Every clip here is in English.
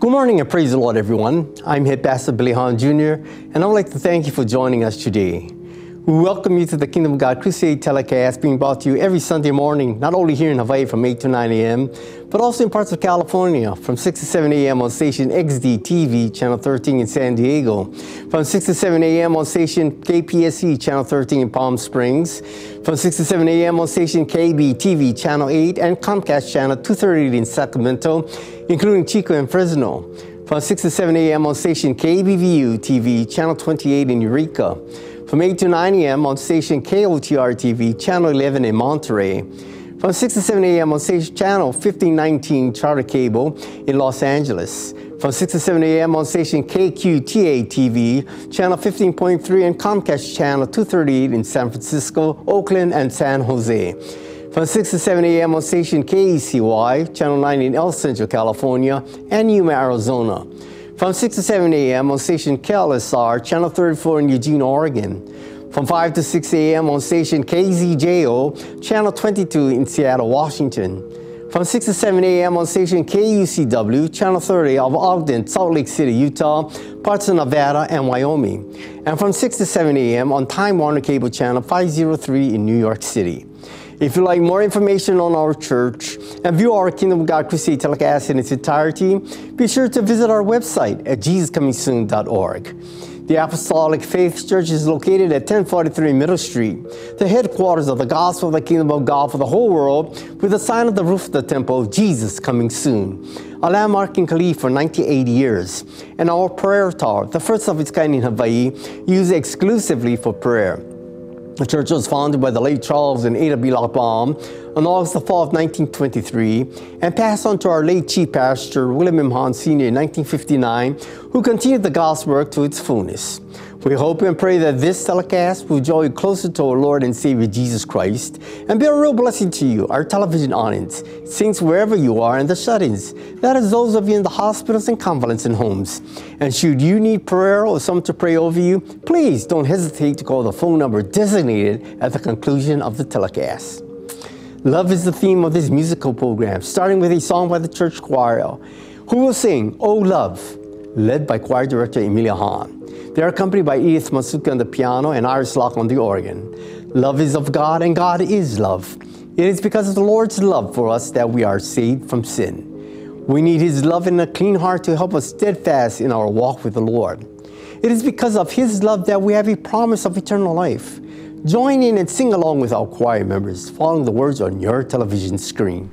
Good morning and praise the Lord, everyone. I'm Head Pastor Billy Hahn Jr., and I would like to thank you for joining us today. We welcome you to the Kingdom of God Crusade telecast being brought to you every Sunday morning, not only here in Hawaii from 8 to 9 a.m., but also in parts of California from 6 to 7 a.m. on station XD TV, Channel 13 in San Diego, from 6 to 7 a.m. on station KPSC, Channel 13 in Palm Springs, from 6 to 7 a.m. on station KB TV, Channel 8, and Comcast Channel 230 in Sacramento, including Chico and Fresno, from 6 to 7 a.m. on station KBVU TV, Channel 28 in Eureka, from 8 to 9 a.m. on station KOTR TV, Channel 11 in Monterey, from 6 to 7 a.m. on station channel 1519 Charter Cable in Los Angeles, from 6 to 7 a.m. on station KQTA TV, channel 15.3 and Comcast channel 238 in San Francisco, Oakland, and San Jose. From 6 to 7 a.m. on station KECY, channel 9 in El Centro, California, and Yuma, Arizona. From 6 to 7 a.m. on station KLSR, channel 34 in Eugene, Oregon. From 5 to 6 a.m. on station KZJO, channel 22 in Seattle, Washington. From 6 to 7 a.m. on station KUCW, channel 30 of Ogden, Salt Lake City, Utah, parts of Nevada, and Wyoming. And from 6 to 7 a.m. on Time Warner Cable channel 503 in New York City. If you'd like more information on our church and view our Kingdom of God Crusade telecast in its entirety, be sure to visit our website at jesuscomingsoon.org. The Apostolic Faith Church is located at 1043 Middle Street, the headquarters of the Gospel of the Kingdom of God for the whole world, with the sign on the roof of the temple, of Jesus Coming Soon. A landmark in Kalihi for 98 years, and our prayer tower, the first of its kind in Hawaii, used exclusively for prayer. The church was founded by the late Charles and Ada B. Lochbaum on August the 4th, 1923, and passed on to our late chief pastor, William M. Hahn Sr. in 1959, who continued the gospel work to its fullness. We hope and pray that this telecast will draw you closer to our Lord and Savior Jesus Christ and be a real blessing to you, our television audience, saints wherever you are, in the shut-ins. That is those of you in the hospitals and convalescent homes. And should you need prayer or someone to pray over you, please don't hesitate to call the phone number designated at the conclusion of the telecast. Love is the theme of this musical program, starting with a song by the church choir, who will sing, Oh Love, led by choir director Emilia Hahn. They are accompanied by Edith Masuka on the piano and Iris Locke on the organ. Love is of God, and God is love. It is because of the Lord's love for us that we are saved from sin. We need His love and a clean heart to help us steadfast in our walk with the Lord. It is because of His love that we have a promise of eternal life. Join in and sing along with our choir members, following the words on your television screen.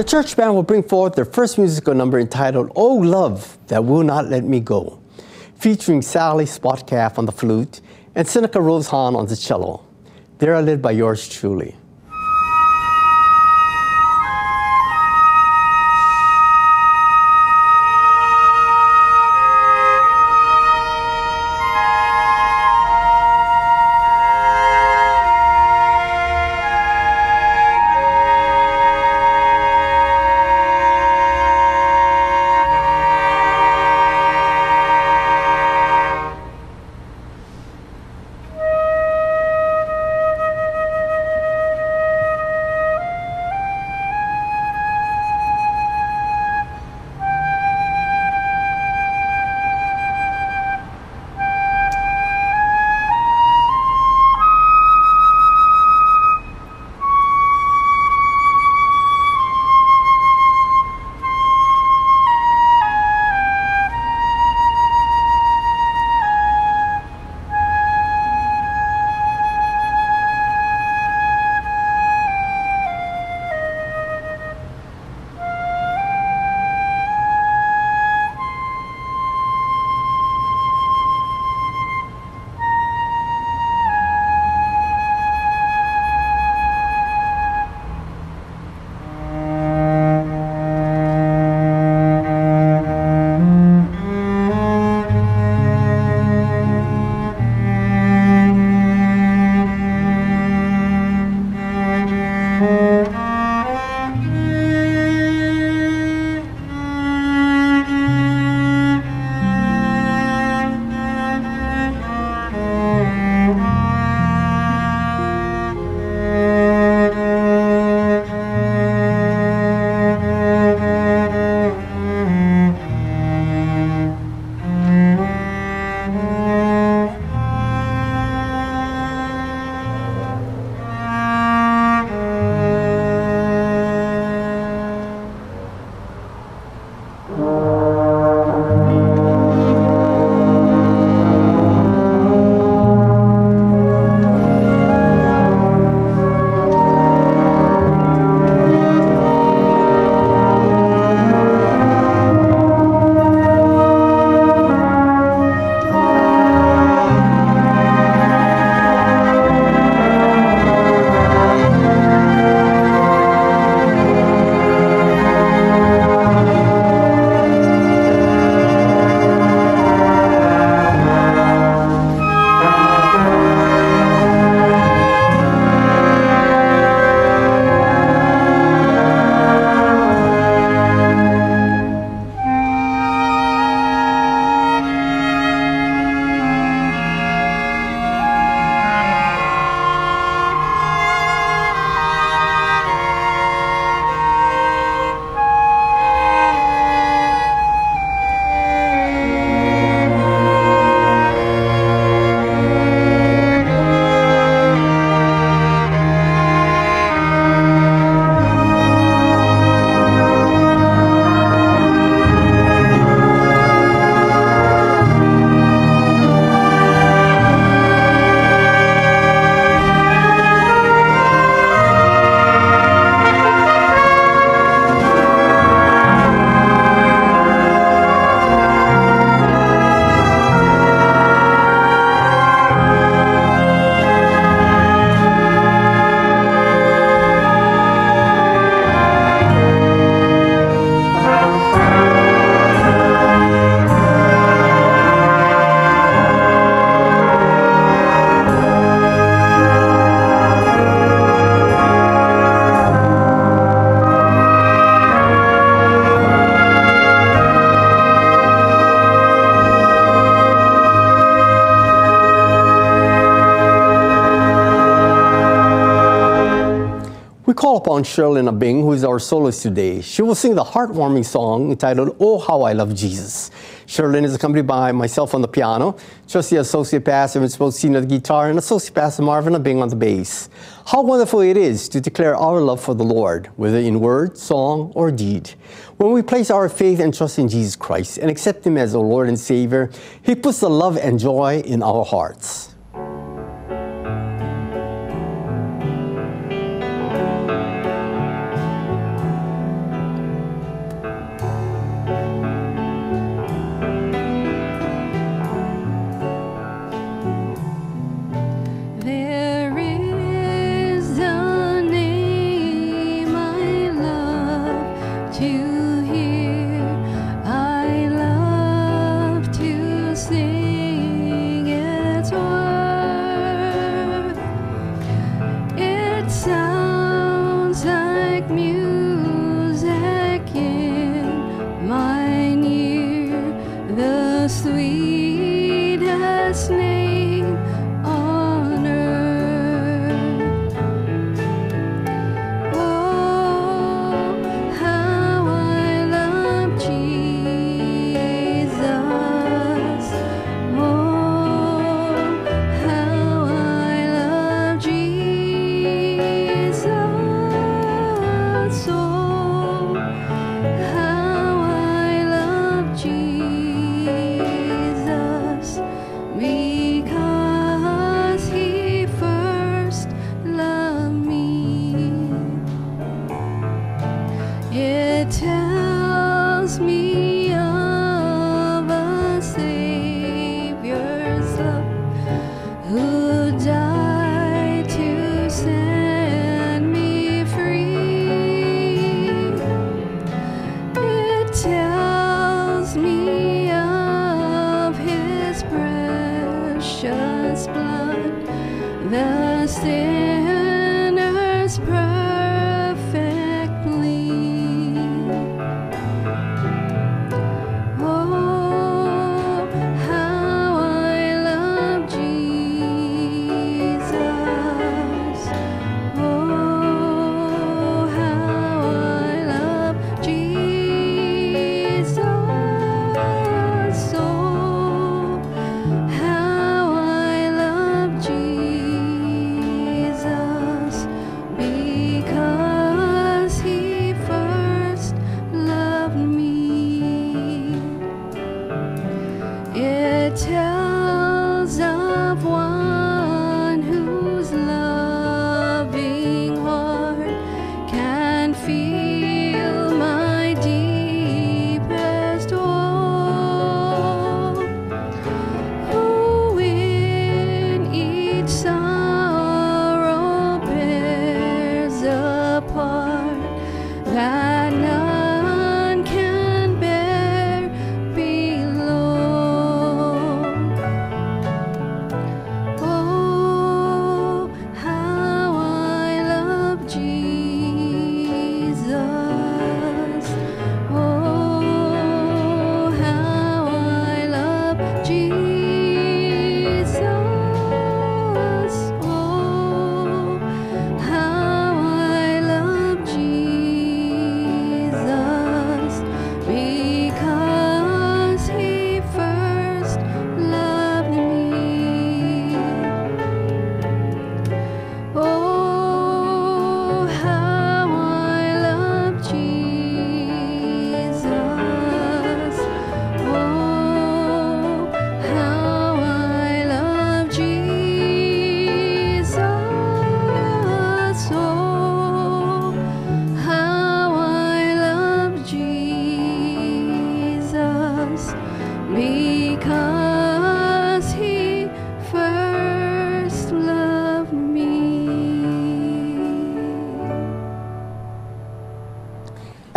The church band will bring forth their first musical number entitled Oh Love That Will Not Let Me Go, featuring Sally Spotcalf on the flute and Seneca Rose Hahn on the cello. They are led by yours truly. Call upon Abing, who is our soloist today. She will sing the heartwarming song entitled Oh How I Love Jesus. Sherlyn is accompanied by myself on the piano, Trustee Associate Pastor Vince Bocino on the guitar, and Associate Pastor Marvin Abing on the bass. How wonderful it is to declare our love for the Lord, whether in word, song, or deed. When we place our faith and trust in Jesus Christ and accept Him as our Lord and Savior, He puts the love and joy in our hearts.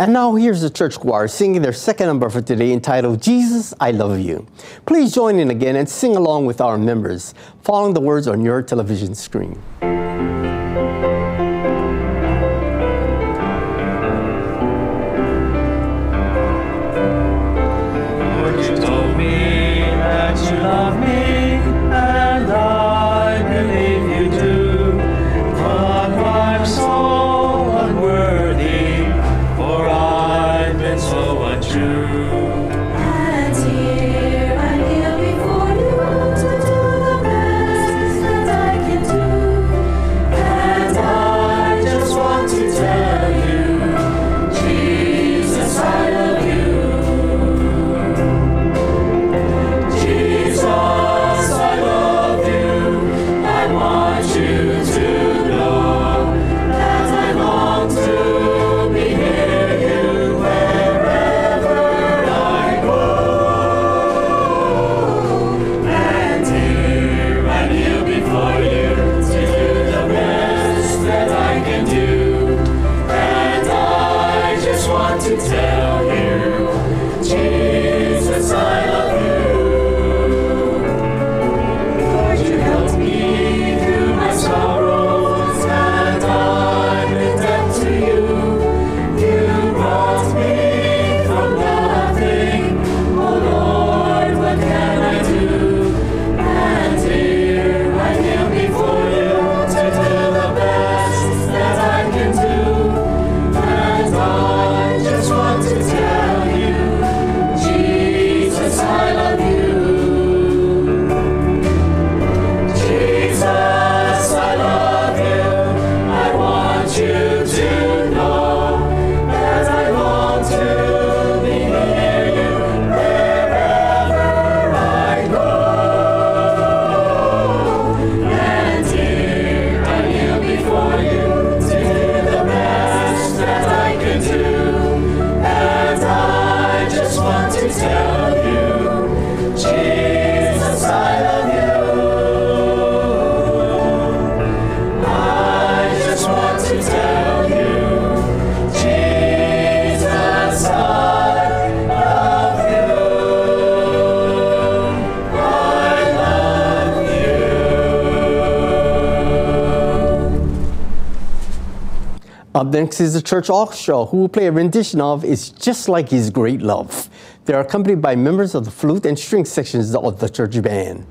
And now here's the church choir singing their second number for today entitled Jesus, I Love You. Please join in again and sing along with our members, following the words on your television screen. Up next is the church orchestra, who will play a rendition of It's Just Like His Great Love. They are accompanied by members of the flute and string sections of the church band.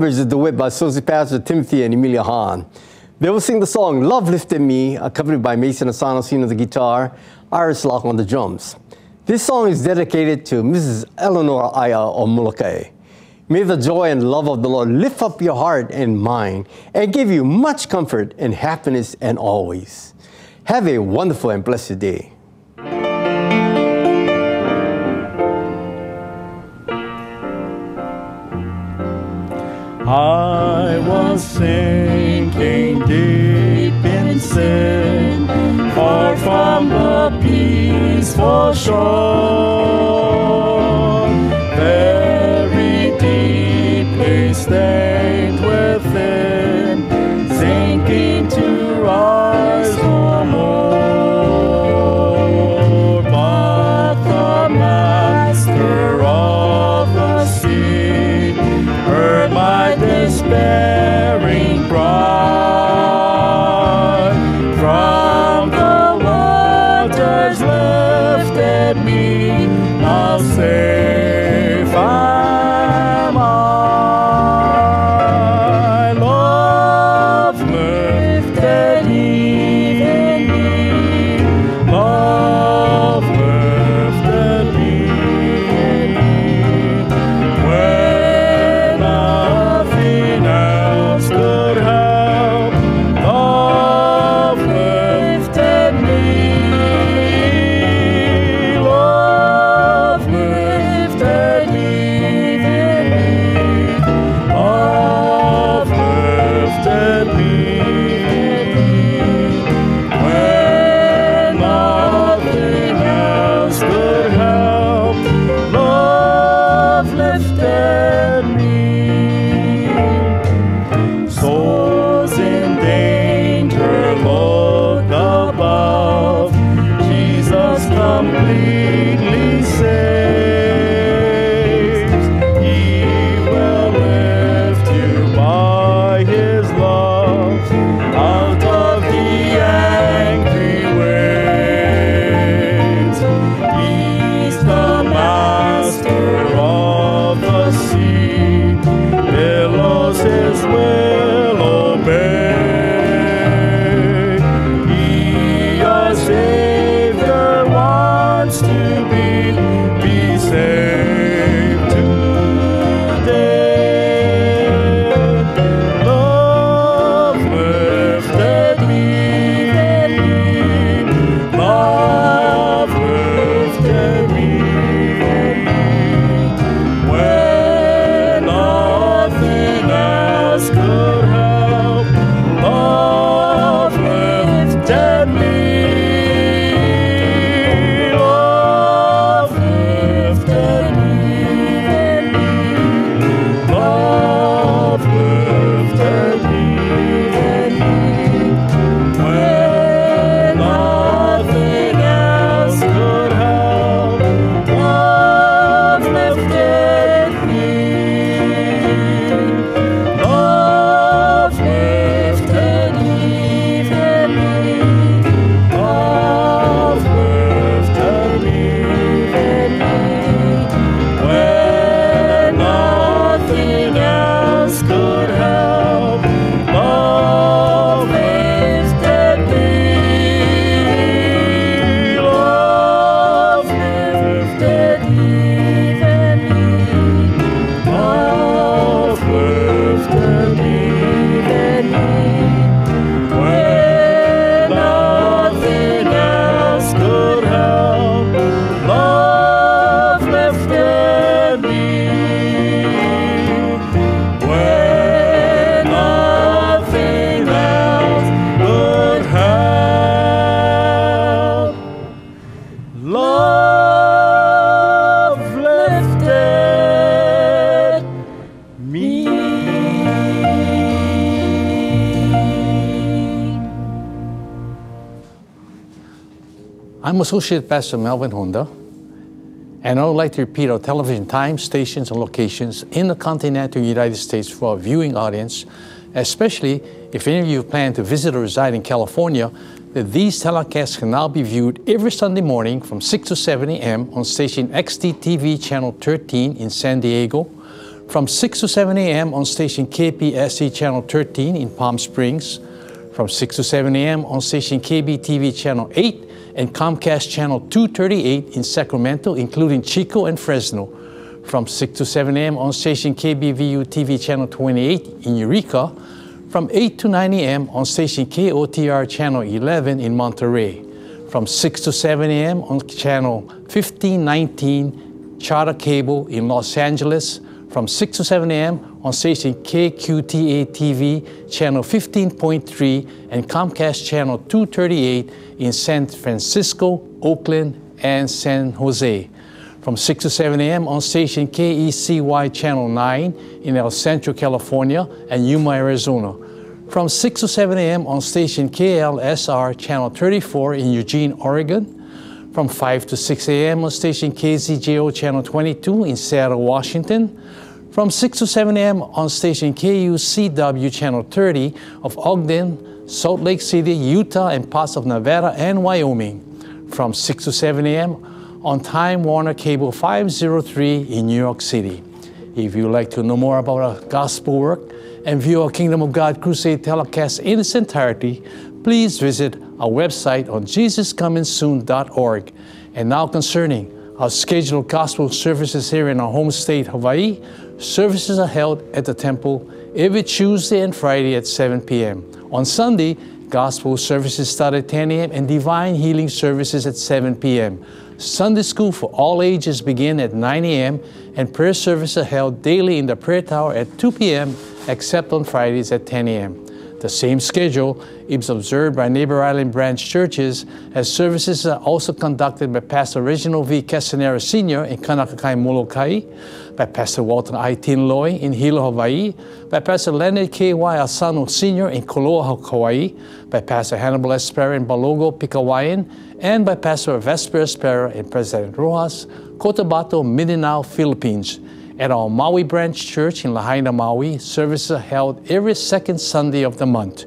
Numbers is duet by Associate Pastor Timothy and Emilia Hahn. They will sing the song Love Lifted Me, accompanied by Mason Asano on the guitar, Iris Locke on the drums. This song is dedicated to Mrs. Eleanor Aya of Molokai. May the joy and love of the Lord lift up your heart and mind and give you much comfort and happiness and always. Have a wonderful and blessed day. I was sinking deep in sin, far from the peaceful shore. Very deeply stained within, sinking I'm Associate Pastor Melvin Honda, and I would like to repeat our television times, stations, and locations in the continental United States for our viewing audience, especially if any of you plan to visit or reside in California, that these telecasts can now be viewed every Sunday morning from 6 to 7 a.m. on station XDTV Channel 13 in San Diego, from 6 to 7 a.m. on station KPSC Channel 13 in Palm Springs, from 6 to 7 a.m. on station KBTV Channel 8 and Comcast Channel 238 in Sacramento, including Chico and Fresno, from 6 to 7 a.m. on station KBVU TV Channel 28 in Eureka, from 8 to 9 a.m. on station KOTR Channel 11 in Monterey, from 6 to 7 a.m. on Channel 1519 Charter Cable in Los Angeles, from 6 to 7 a.m. on station KQTA TV Channel 15.3 and Comcast Channel 238 in San Francisco, Oakland, and San Jose. From 6 to 7 a.m. on station KECY Channel 9 in El Centro, California, and Yuma, Arizona. From 6 to 7 a.m. on station KLSR Channel 34 in Eugene, Oregon. From 5 to 6 a.m. on station KZJO Channel 22 in Seattle, Washington. From 6 to 7 a.m. on station KUCW Channel 30 of Ogden, Salt Lake City, Utah, and parts of Nevada and Wyoming. From 6 to 7 a.m. on Time Warner Cable 503 in New York City. If you'd like to know more about our gospel work and view our Kingdom of God Crusade telecast in its entirety, please visit our website on jesuscomingsoon.org. And now concerning our scheduled gospel services here in our home state, Hawaii, services are held at the temple every Tuesday and Friday at 7 p.m. On Sunday, gospel services start at 10 a.m. and divine healing services at 7 p.m. Sunday school for all ages begin at 9 a.m. and prayer services are held daily in the prayer tower at 2 p.m. except on Fridays at 10 a.m. The same schedule is observed by Neighbor Island branch churches as services are also conducted by Pastor Reginald V. Castanera Sr. in Kaunakakai, Molokai, by Pastor Walter I. Tinloy in Hilo, Hawaii, by Pastor Leonard K. Y. Asano Sr. in Koloa, Hawaii, by Pastor Hannibal Espera in Balogo, Pigcawayan, and by Pastor Vesper Espera in President Roxas, Cotabato, Mindanao, Philippines. At our Maui branch church in Lahaina, Maui, services are held every second Sunday of the month.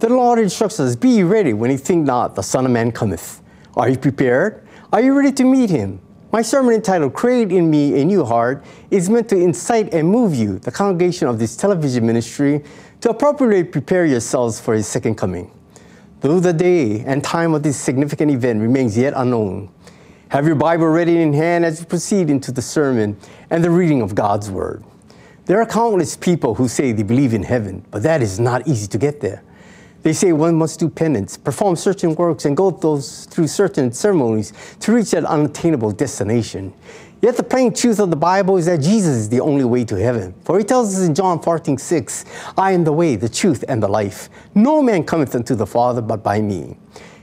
The Lord instructs us, Be ready when ye think not the Son of Man cometh. Are you prepared? Are you ready to meet him? My sermon entitled Create in Me a New Heart is meant to incite and move you, the congregation of this television ministry, to appropriately prepare yourselves for his second coming. Though the day and time of this significant event remains yet unknown, have your Bible ready in hand as you proceed into the sermon and the reading of God's Word. There are countless people who say they believe in heaven, but that is not easy to get there. They say one must do penance, perform certain works, and go those, through certain ceremonies to reach that unattainable destination. Yet the plain truth of the Bible is that Jesus is the only way to heaven. For he tells us in John 14, 6, I am the way, the truth, and the life. No man cometh unto the Father but by me.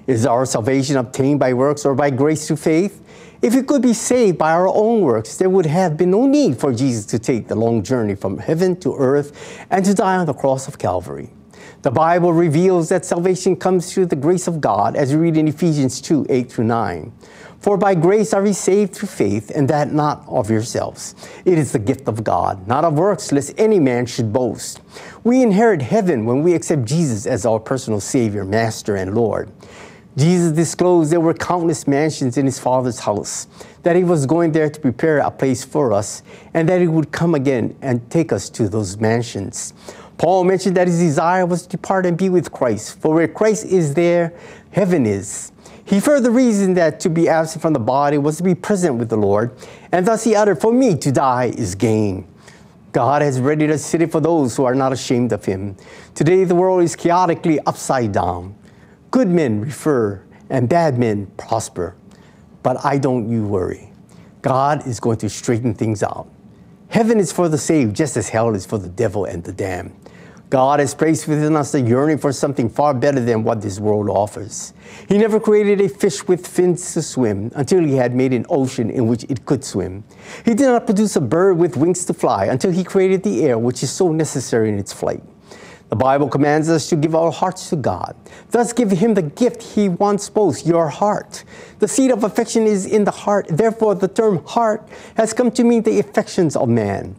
Is our salvation obtained by works or by grace through faith? If we could be saved by our own works, there would have been no need for Jesus to take the long journey from heaven to earth and to die on the cross of Calvary. The Bible reveals that salvation comes through the grace of God, as we read in Ephesians 2 8 through 9. For by grace are we saved through faith, and that not of yourselves. It is the gift of God, not of works, lest any man should boast. We inherit heaven when we accept Jesus as our personal Savior, Master, and Lord. Jesus disclosed there were countless mansions in his Father's house, that he was going there to prepare a place for us, and that he would come again and take us to those mansions. Paul mentioned that his desire was to depart and be with Christ, for where Christ is there, heaven is. He further reasoned that to be absent from the body was to be present with the Lord, and thus he uttered, For me to die is gain. God has readied a city for those who are not ashamed of him. Today the world is chaotically upside down. Good men refer, and bad men prosper. But I don't you worry. God is going to straighten things out. Heaven is for the saved, just as hell is for the devil and the damned. God has placed within us a yearning for something far better than what this world offers. He never created a fish with fins to swim until he had made an ocean in which it could swim. He did not produce a bird with wings to fly until he created the air, which is so necessary in its flight. The Bible commands us to give our hearts to God. Thus, give Him the gift He wants most, your heart. The seat of affection is in the heart. Therefore, the term heart has come to mean the affections of man.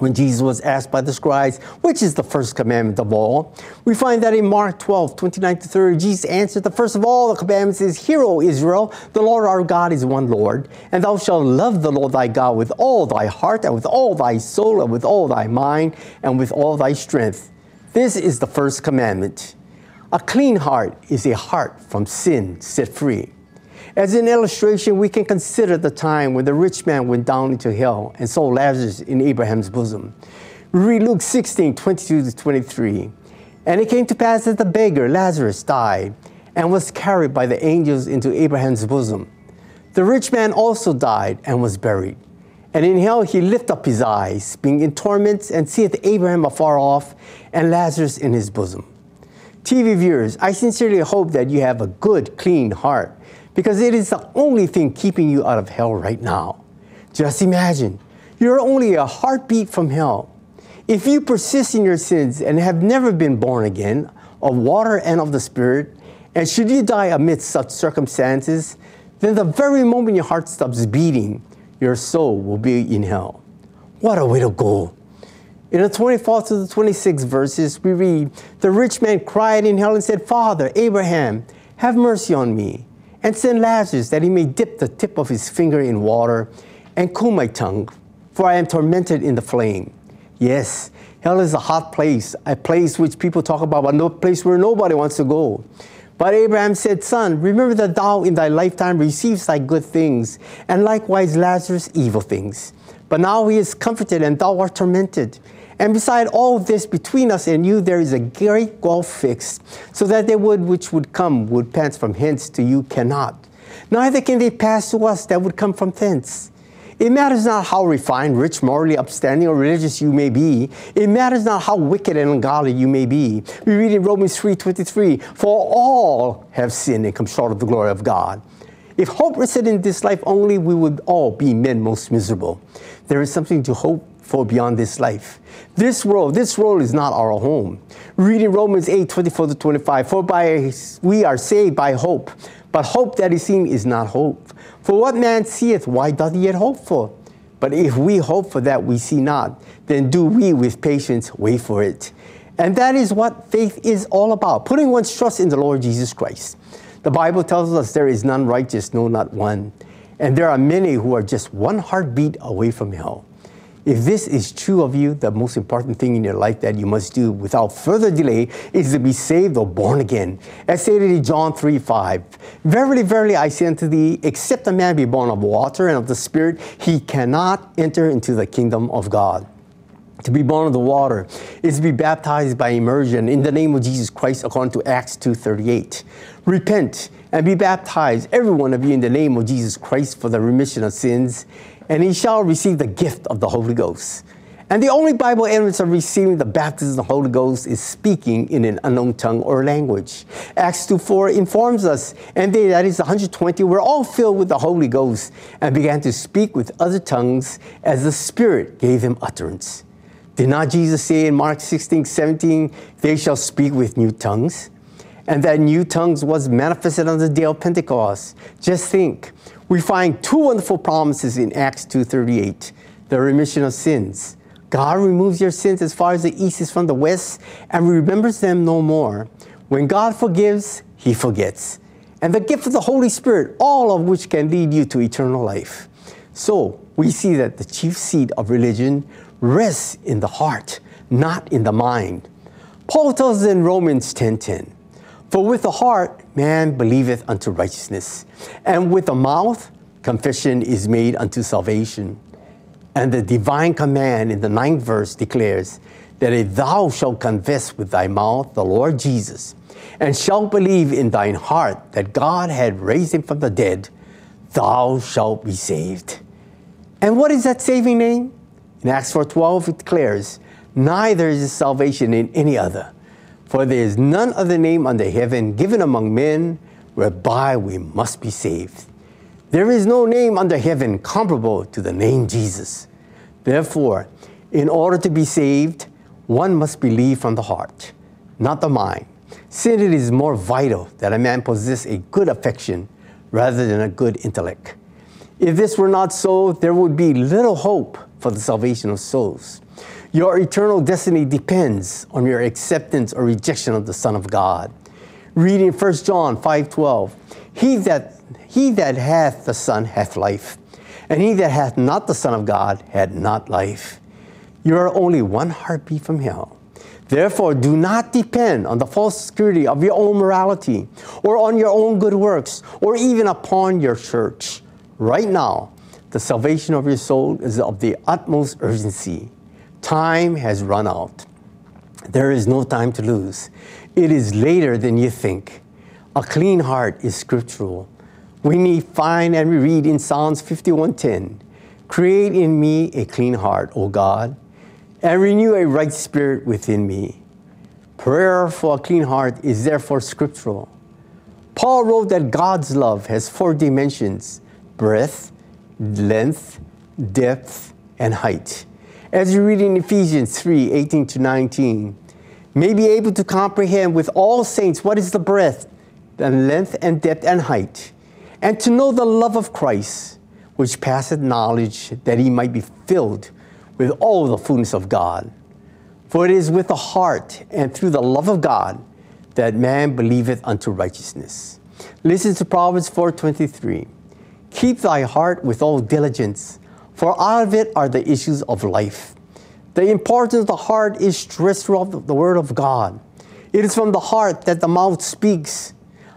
When Jesus was asked by the scribes, which is the first commandment of all, we find that in Mark 12, 29 to 30, Jesus answered, The first of all the commandments is, Hear, O Israel, the Lord our God is one Lord, and thou shalt love the Lord thy God with all thy heart, and with all thy soul, and with all thy mind, and with all thy strength. This is the first commandment. A clean heart is a heart from sin set free. As an illustration, we can consider the time when the rich man went down into hell and saw Lazarus in Abraham's bosom. We read Luke 16, 22 to 23. And it came to pass that the beggar, Lazarus, died and was carried by the angels into Abraham's bosom. The rich man also died and was buried. And in hell he lift up his eyes, being in torments, and seeth Abraham afar off, and Lazarus in his bosom. TV viewers, I sincerely hope that you have a good, clean heart because it is the only thing keeping you out of hell right now. Just imagine, you're only a heartbeat from hell. If you persist in your sins and have never been born again of water and of the Spirit, and should you die amidst such circumstances, then the very moment your heart stops beating, your soul will be in hell. What a way to go! In the 24th to the 26th verses, we read, The rich man cried in hell and said, Father, Abraham, have mercy on me and send Lazarus that he may dip the tip of his finger in water and cool my tongue, for I am tormented in the flame. Yes, hell is a hot place, a place which people talk about, but no place where nobody wants to go. But Abraham said, Son, remember that thou in thy lifetime receivest thy good things, and likewise Lazarus evil things. But now he is comforted, and thou art tormented. And beside all this, between us and you, there is a great gulf fixed, so that they would which would come would pass from hence to you cannot. Neither can they pass to us that would come from thence. It matters not how refined, rich, morally upstanding, or religious you may be. It matters not how wicked and ungodly you may be. We read in Romans 3:23, "For all have sinned and come short of the glory of God." If hope rested in this life only, we would all be men most miserable. There is something to hope for beyond this life. This world, this world is not our home. Reading Romans 8, 24 to 25, for by we are saved by hope, but hope that is seen is not hope. For what man seeth, why doth he yet hope for? But if we hope for that we see not, then do we with patience wait for it. And that is what faith is all about, putting one's trust in the Lord Jesus Christ. The Bible tells us there is none righteous, no, not one. And there are many who are just one heartbeat away from hell. If this is true of you, the most important thing in your life that you must do without further delay is to be saved or born again. As stated in John 3 5. Verily, verily, I say unto thee, except a man be born of water and of the Spirit, he cannot enter into the kingdom of God. To be born of the water is to be baptized by immersion in the name of Jesus Christ according to Acts 2.38. Repent and be baptized, every one of you, in the name of Jesus Christ for the remission of sins, and he shall receive the gift of the Holy Ghost. And the only Bible evidence of receiving the baptism of the Holy Ghost is speaking in an unknown tongue or language. Acts 2.4 informs us, and they, that is 120, were all filled with the Holy Ghost and began to speak with other tongues as the Spirit gave them utterance. Did not Jesus say in Mark 16, 17, they shall speak with new tongues? And that new tongues was manifested on the day of Pentecost. Just think, we find two wonderful promises in Acts 2.38, the remission of sins. God removes your sins as far as the east is from the west and remembers them no more. When God forgives, he forgets. And the gift of the Holy Spirit, all of which can lead you to eternal life. So we see that the chief seat of religion rests in the heart, not in the mind. Paul tells us in Romans 10:10, "For with the heart man believeth unto righteousness, and with the mouth confession is made unto salvation." And the divine command in the ninth verse declares that if thou shalt confess with thy mouth the Lord Jesus, and shalt believe in thine heart that God had raised him from the dead, thou shalt be saved. And what is that saving name? In Acts 4:12 it declares, "Neither is salvation in any other, for there is none other name under heaven given among men whereby we must be saved." There is no name under heaven comparable to the name Jesus. Therefore, in order to be saved, one must believe from the heart, not the mind. Since it is more vital that a man possess a good affection rather than a good intellect. If this were not so, there would be little hope for the salvation of souls. Your eternal destiny depends on your acceptance or rejection of the Son of God. Reading 1 John 5:12, he that he that hath the Son hath life, and he that hath not the Son of God had not life. You are only one heartbeat from hell. Therefore, do not depend on the false security of your own morality, or on your own good works, or even upon your church. Right now, the salvation of your soul is of the utmost urgency. Time has run out. There is no time to lose. It is later than you think. A clean heart is scriptural. We need find and we read in Psalms 51:10. Create in me a clean heart, O God, and renew a right spirit within me. Prayer for a clean heart is therefore scriptural. Paul wrote that God's love has four dimensions breadth, length, depth, and height. As you read in Ephesians 3 18 to 19, may be able to comprehend with all saints what is the breadth, the length, and depth, and height, and to know the love of Christ, which passeth knowledge, that he might be filled with all the fullness of God. For it is with the heart and through the love of God that man believeth unto righteousness. Listen to Proverbs 4:23. Keep thy heart with all diligence, for out of it are the issues of life. The importance of the heart is stressed throughout the word of God. It is from the heart that the mouth speaks.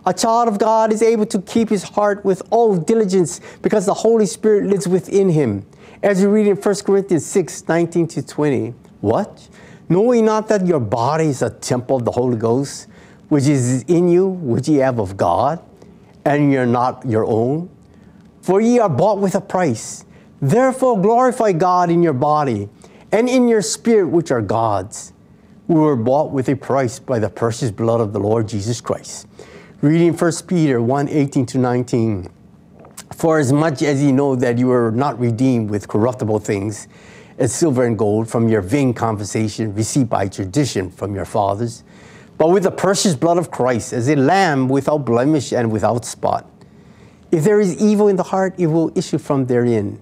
A child of God is able to keep his heart with all diligence because the Holy Spirit lives within him. As you read in 1 Corinthians 6 19 to 20. What? Knowing not that your body is a temple of the Holy Ghost, which is in you, which ye have of God, and you're not your own? For ye are bought with a price. Therefore, glorify God in your body and in your spirit, which are God's. We were bought with a price by the precious blood of the Lord Jesus Christ. Reading 1 Peter 1 18 to 19. For as much as ye know that you were not redeemed with corruptible things, as silver and gold, from your vain conversation received by tradition from your fathers, but with the precious blood of Christ, as a lamb without blemish and without spot. If there is evil in the heart, it will issue from therein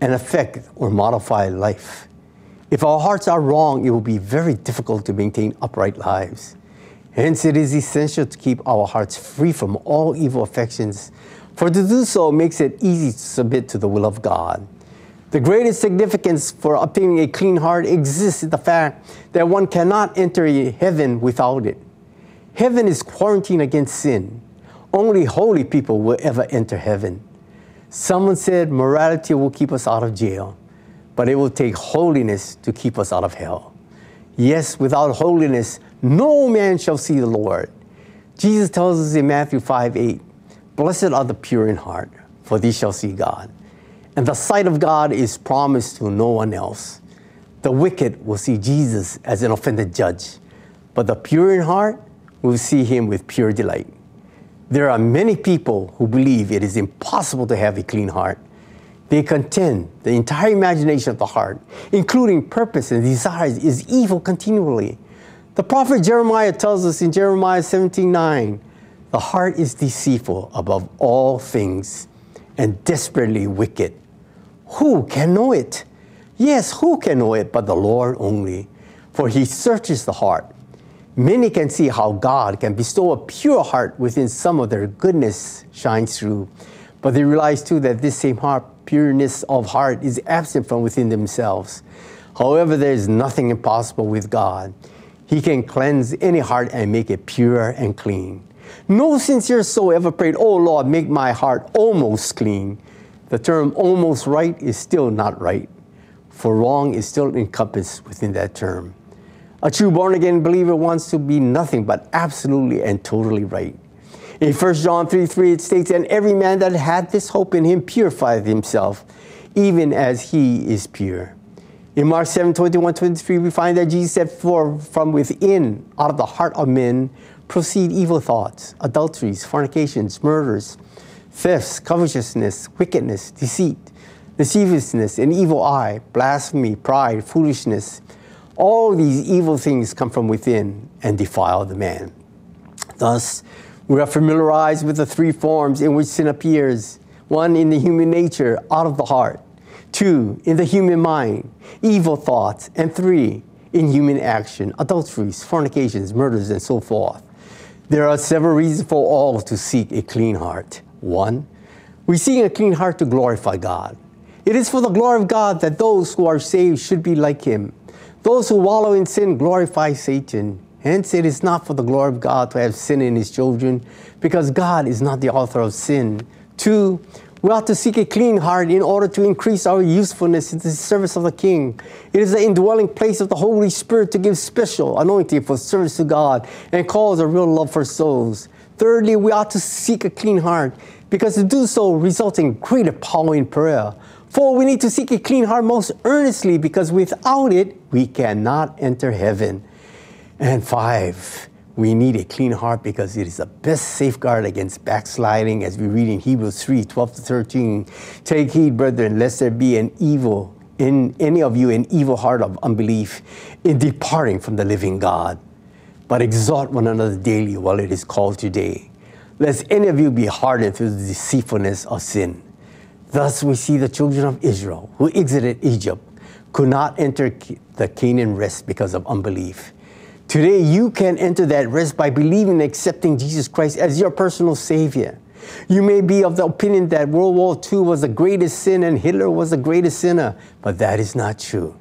and affect or modify life. If our hearts are wrong, it will be very difficult to maintain upright lives. Hence, it is essential to keep our hearts free from all evil affections, for to do so makes it easy to submit to the will of God. The greatest significance for obtaining a clean heart exists in the fact that one cannot enter heaven without it. Heaven is quarantined against sin. Only holy people will ever enter heaven. Someone said morality will keep us out of jail, but it will take holiness to keep us out of hell. Yes, without holiness, no man shall see the Lord. Jesus tells us in Matthew 5 8, Blessed are the pure in heart, for they shall see God. And the sight of God is promised to no one else. The wicked will see Jesus as an offended judge, but the pure in heart will see him with pure delight. There are many people who believe it is impossible to have a clean heart. They contend the entire imagination of the heart, including purpose and desires, is evil continually. The prophet Jeremiah tells us in Jeremiah 17:9, the heart is deceitful above all things and desperately wicked. Who can know it? Yes, who can know it but the Lord only? For he searches the heart Many can see how God can bestow a pure heart within some of their goodness shines through. But they realize too that this same heart, pureness of heart, is absent from within themselves. However, there is nothing impossible with God. He can cleanse any heart and make it pure and clean. No sincere soul ever prayed, Oh Lord, make my heart almost clean. The term almost right is still not right, for wrong is still encompassed within that term. A true born again believer wants to be nothing but absolutely and totally right. In 1 John 3 3, it states, And every man that hath this hope in him purifieth himself, even as he is pure. In Mark 7 21 23, we find that Jesus said, For from within, out of the heart of men, proceed evil thoughts, adulteries, fornications, murders, thefts, covetousness, wickedness, deceit, lasciviousness, an evil eye, blasphemy, pride, foolishness. All these evil things come from within and defile the man. Thus, we are familiarized with the three forms in which sin appears one, in the human nature, out of the heart, two, in the human mind, evil thoughts, and three, in human action, adulteries, fornications, murders, and so forth. There are several reasons for all to seek a clean heart. One, we seek a clean heart to glorify God. It is for the glory of God that those who are saved should be like Him. Those who wallow in sin glorify Satan. Hence, it is not for the glory of God to have sin in his children, because God is not the author of sin. Two, we ought to seek a clean heart in order to increase our usefulness in the service of the King. It is the indwelling place of the Holy Spirit to give special anointing for service to God and cause a real love for souls. Thirdly, we ought to seek a clean heart because to do so results in greater power in prayer. For we need to seek a clean heart most earnestly because without it, we cannot enter heaven. And five, we need a clean heart because it is the best safeguard against backsliding, as we read in Hebrews 3 12 to 13. Take heed, brethren, lest there be an evil in any of you, an evil heart of unbelief in departing from the living God. But exhort one another daily while it is called today, lest any of you be hardened through the deceitfulness of sin. Thus, we see the children of Israel who exited Egypt could not enter the Canaan rest because of unbelief. Today, you can enter that rest by believing and accepting Jesus Christ as your personal Savior. You may be of the opinion that World War II was the greatest sin and Hitler was the greatest sinner, but that is not true.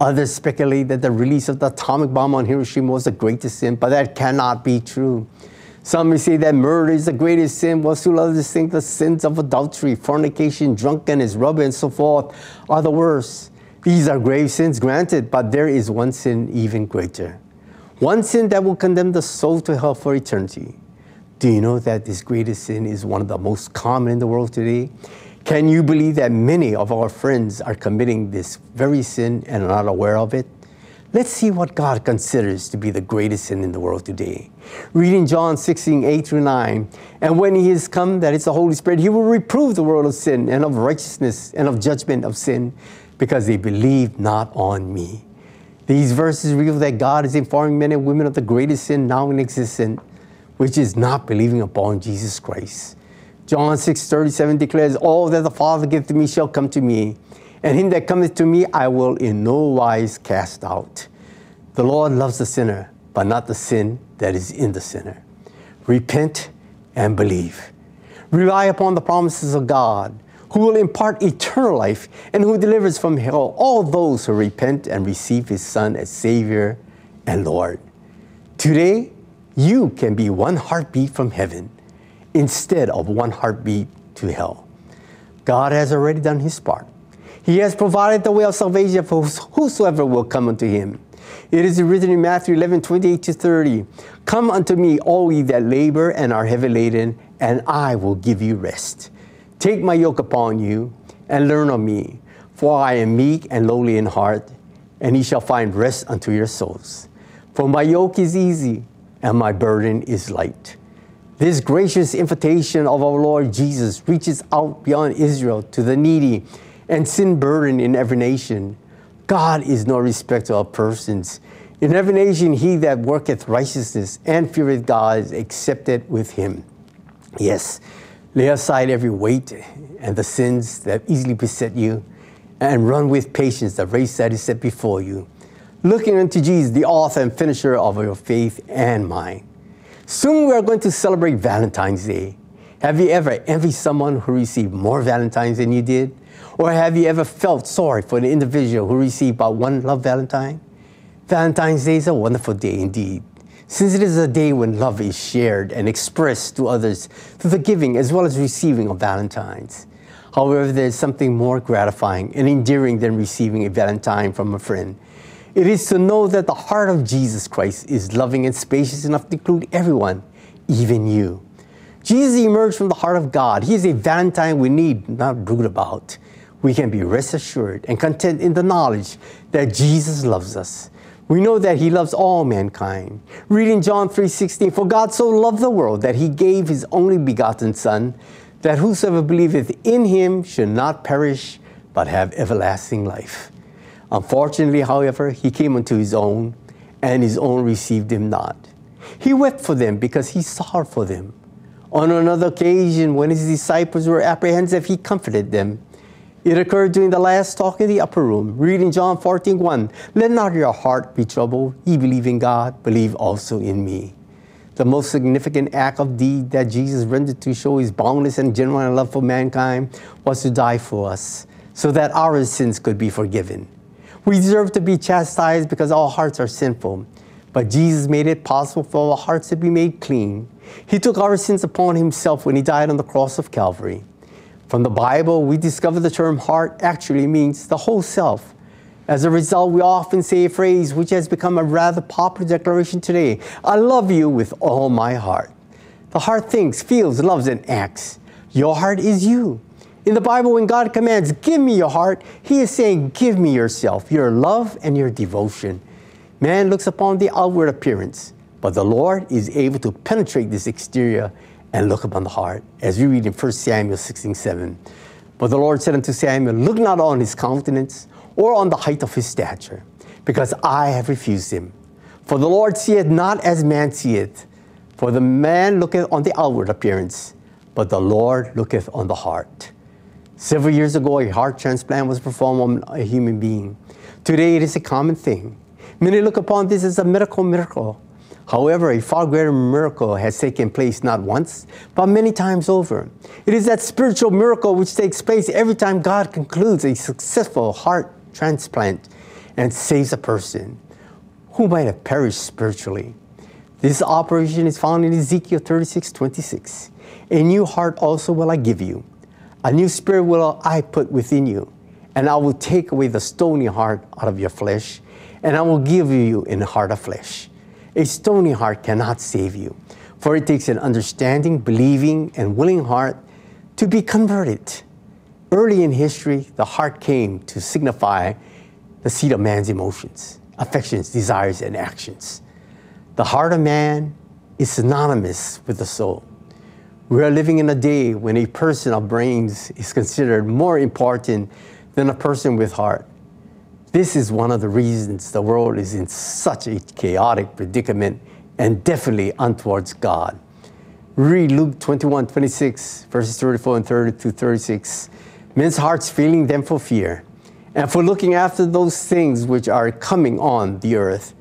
Others speculate that the release of the atomic bomb on Hiroshima was the greatest sin, but that cannot be true. Some may say that murder is the greatest sin, while still others think the sins of adultery, fornication, drunkenness, robbery, and so forth are the worst. These are grave sins, granted, but there is one sin even greater. One sin that will condemn the soul to hell for eternity. Do you know that this greatest sin is one of the most common in the world today? Can you believe that many of our friends are committing this very sin and are not aware of it? Let's see what God considers to be the greatest sin in the world today. Reading John 16, 8 through 9. And when he is come, that is the Holy Spirit, he will reprove the world of sin and of righteousness and of judgment of sin, because they believe not on me. These verses reveal that God is informing men and women of the greatest sin now in existence, which is not believing upon Jesus Christ. John 6 37 declares, All that the Father giveth to me shall come to me, and him that cometh to me I will in no wise cast out. The Lord loves the sinner, but not the sin that is in the sinner. Repent and believe. Rely upon the promises of God, who will impart eternal life and who delivers from hell all those who repent and receive his Son as Savior and Lord. Today, you can be one heartbeat from heaven instead of one heartbeat to hell. God has already done his part. He has provided the way of salvation for whosoever will come unto him. It is written in Matthew 11, 28 to 30. Come unto me, all ye that labor and are heavy laden, and I will give you rest. Take my yoke upon you, and learn of me, for I am meek and lowly in heart, and ye shall find rest unto your souls. For my yoke is easy, and my burden is light. This gracious invitation of our Lord Jesus reaches out beyond Israel to the needy and sin burden in every nation. God is no respecter of persons. In every nation, he that worketh righteousness and feareth God is accepted with him. Yes, lay aside every weight and the sins that easily beset you, and run with patience the race that is set before you, looking unto Jesus, the author and finisher of your faith and mine. Soon we are going to celebrate Valentine's Day. Have you ever envied someone who received more Valentines than you did? Or have you ever felt sorry for an individual who received but one love Valentine? Valentine's Day is a wonderful day indeed, since it is a day when love is shared and expressed to others through the giving as well as receiving of Valentines. However, there is something more gratifying and endearing than receiving a Valentine from a friend. It is to know that the heart of Jesus Christ is loving and spacious enough to include everyone, even you. Jesus emerged from the heart of God. He is a Valentine we need not brood about. We can be rest assured and content in the knowledge that Jesus loves us. We know that he loves all mankind. Reading John 3:16, for God so loved the world that he gave his only begotten son, that whosoever believeth in him should not perish but have everlasting life. Unfortunately, however, he came unto his own, and his own received him not. He wept for them because he sorrowed for them. On another occasion, when his disciples were apprehensive, he comforted them. It occurred during the last talk in the upper room, reading John 14 1. Let not your heart be troubled. Ye believe in God, believe also in me. The most significant act of deed that Jesus rendered to show his boundless and genuine love for mankind was to die for us, so that our sins could be forgiven. We deserve to be chastised because our hearts are sinful. But Jesus made it possible for our hearts to be made clean. He took our sins upon himself when he died on the cross of Calvary. From the Bible, we discover the term heart actually means the whole self. As a result, we often say a phrase which has become a rather popular declaration today I love you with all my heart. The heart thinks, feels, loves, and acts. Your heart is you. In the Bible, when God commands, Give me your heart, He is saying, Give me yourself, your love and your devotion. Man looks upon the outward appearance, but the Lord is able to penetrate this exterior and look upon the heart, as we read in 1 Samuel 16 7. But the Lord said unto Samuel, Look not on his countenance or on the height of his stature, because I have refused him. For the Lord seeth not as man seeth, for the man looketh on the outward appearance, but the Lord looketh on the heart. Several years ago, a heart transplant was performed on a human being. Today, it is a common thing. Many look upon this as a medical miracle. However, a far greater miracle has taken place not once, but many times over. It is that spiritual miracle which takes place every time God concludes a successful heart transplant and saves a person who might have perished spiritually. This operation is found in Ezekiel 36 26. A new heart also will I give you a new spirit will I put within you, and I will take away the stony heart out of your flesh, and I will give you in a heart of flesh. A stony heart cannot save you, for it takes an understanding, believing, and willing heart to be converted. Early in history, the heart came to signify the seat of man's emotions, affections, desires, and actions. The heart of man is synonymous with the soul. We are living in a day when a person of brains is considered more important than a person with heart. This is one of the reasons the world is in such a chaotic predicament and definitely untowards God. Read Luke 21, 26, verses 34 and 30 to 36. Men's hearts feeling them for fear, and for looking after those things which are coming on the earth.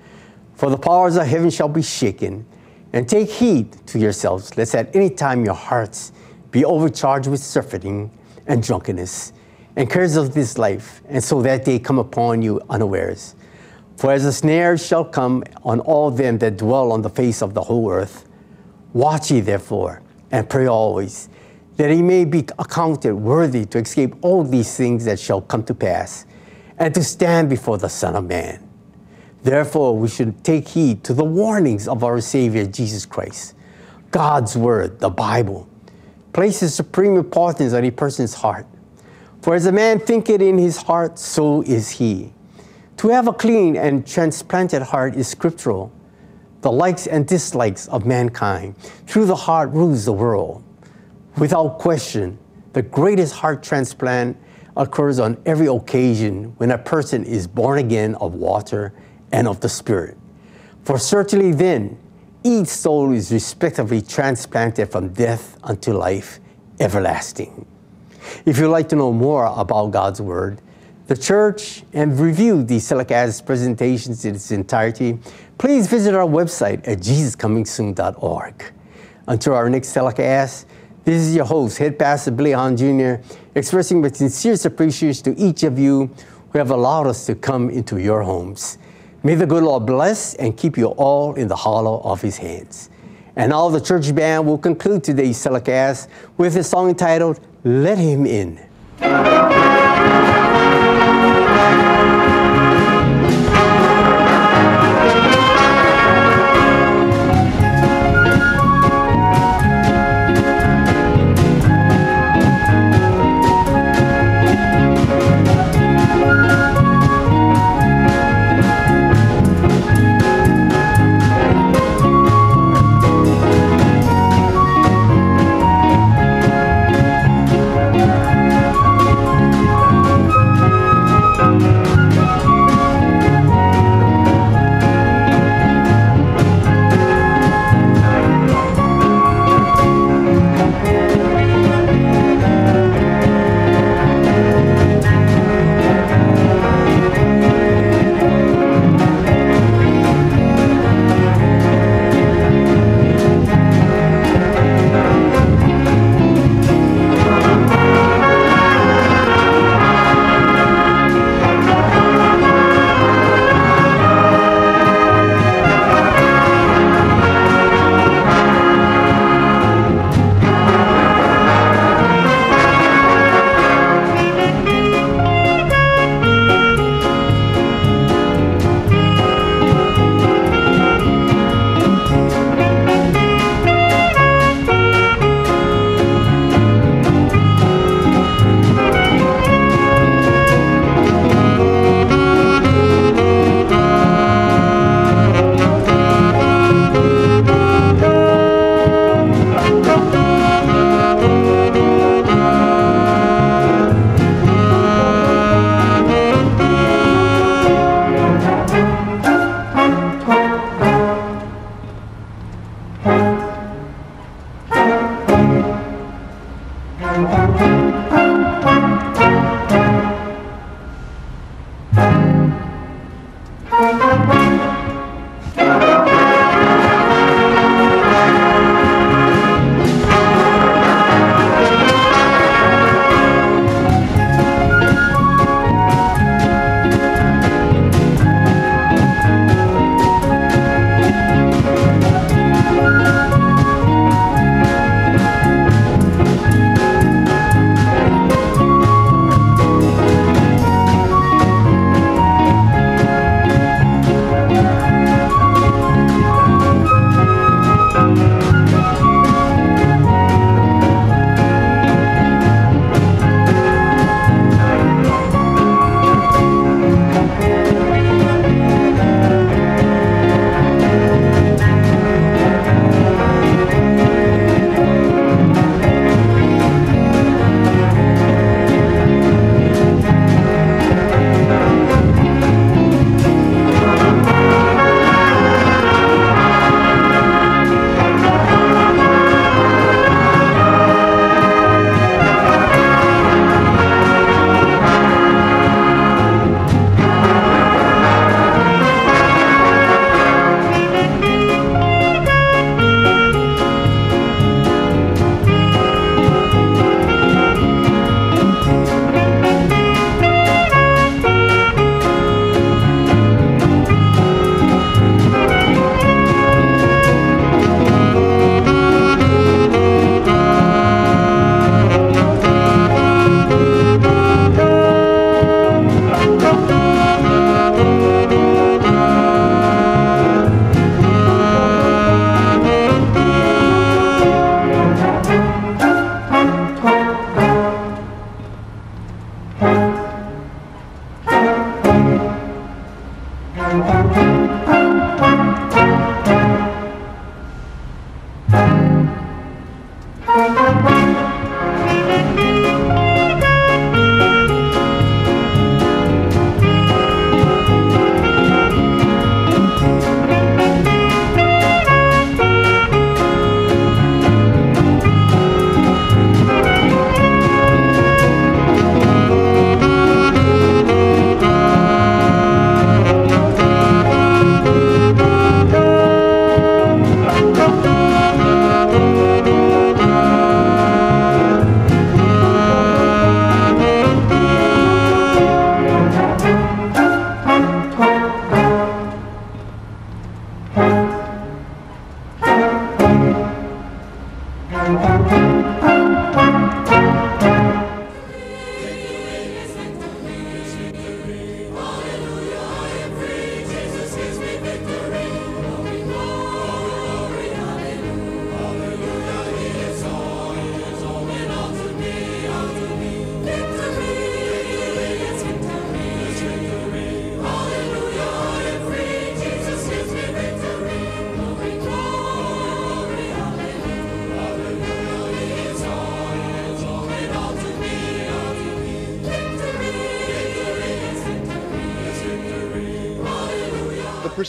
For the powers of heaven shall be shaken. And take heed to yourselves, lest at any time your hearts be overcharged with surfeiting and drunkenness and cares of this life, and so that day come upon you unawares. For as a snare shall come on all them that dwell on the face of the whole earth, watch ye therefore, and pray always, that ye may be accounted worthy to escape all these things that shall come to pass, and to stand before the Son of Man. Therefore, we should take heed to the warnings of our Savior Jesus Christ. God's Word, the Bible, places supreme importance on a person's heart. For as a man thinketh in his heart, so is he. To have a clean and transplanted heart is scriptural. The likes and dislikes of mankind through the heart rules the world. Without question, the greatest heart transplant occurs on every occasion when a person is born again of water and of the Spirit. For certainly then, each soul is respectively transplanted from death unto life everlasting. If you'd like to know more about God's Word, the church, and review the Telecast presentations in its entirety, please visit our website at jesuscomingsoon.org. Until our next telecast, this is your host, Head Pastor Billy Hahn Jr., expressing my sincerest appreciation to each of you who have allowed us to come into your homes. May the good Lord bless and keep you all in the hollow of his hands. And all the church band will conclude today's telecast with a song entitled, Let Him In.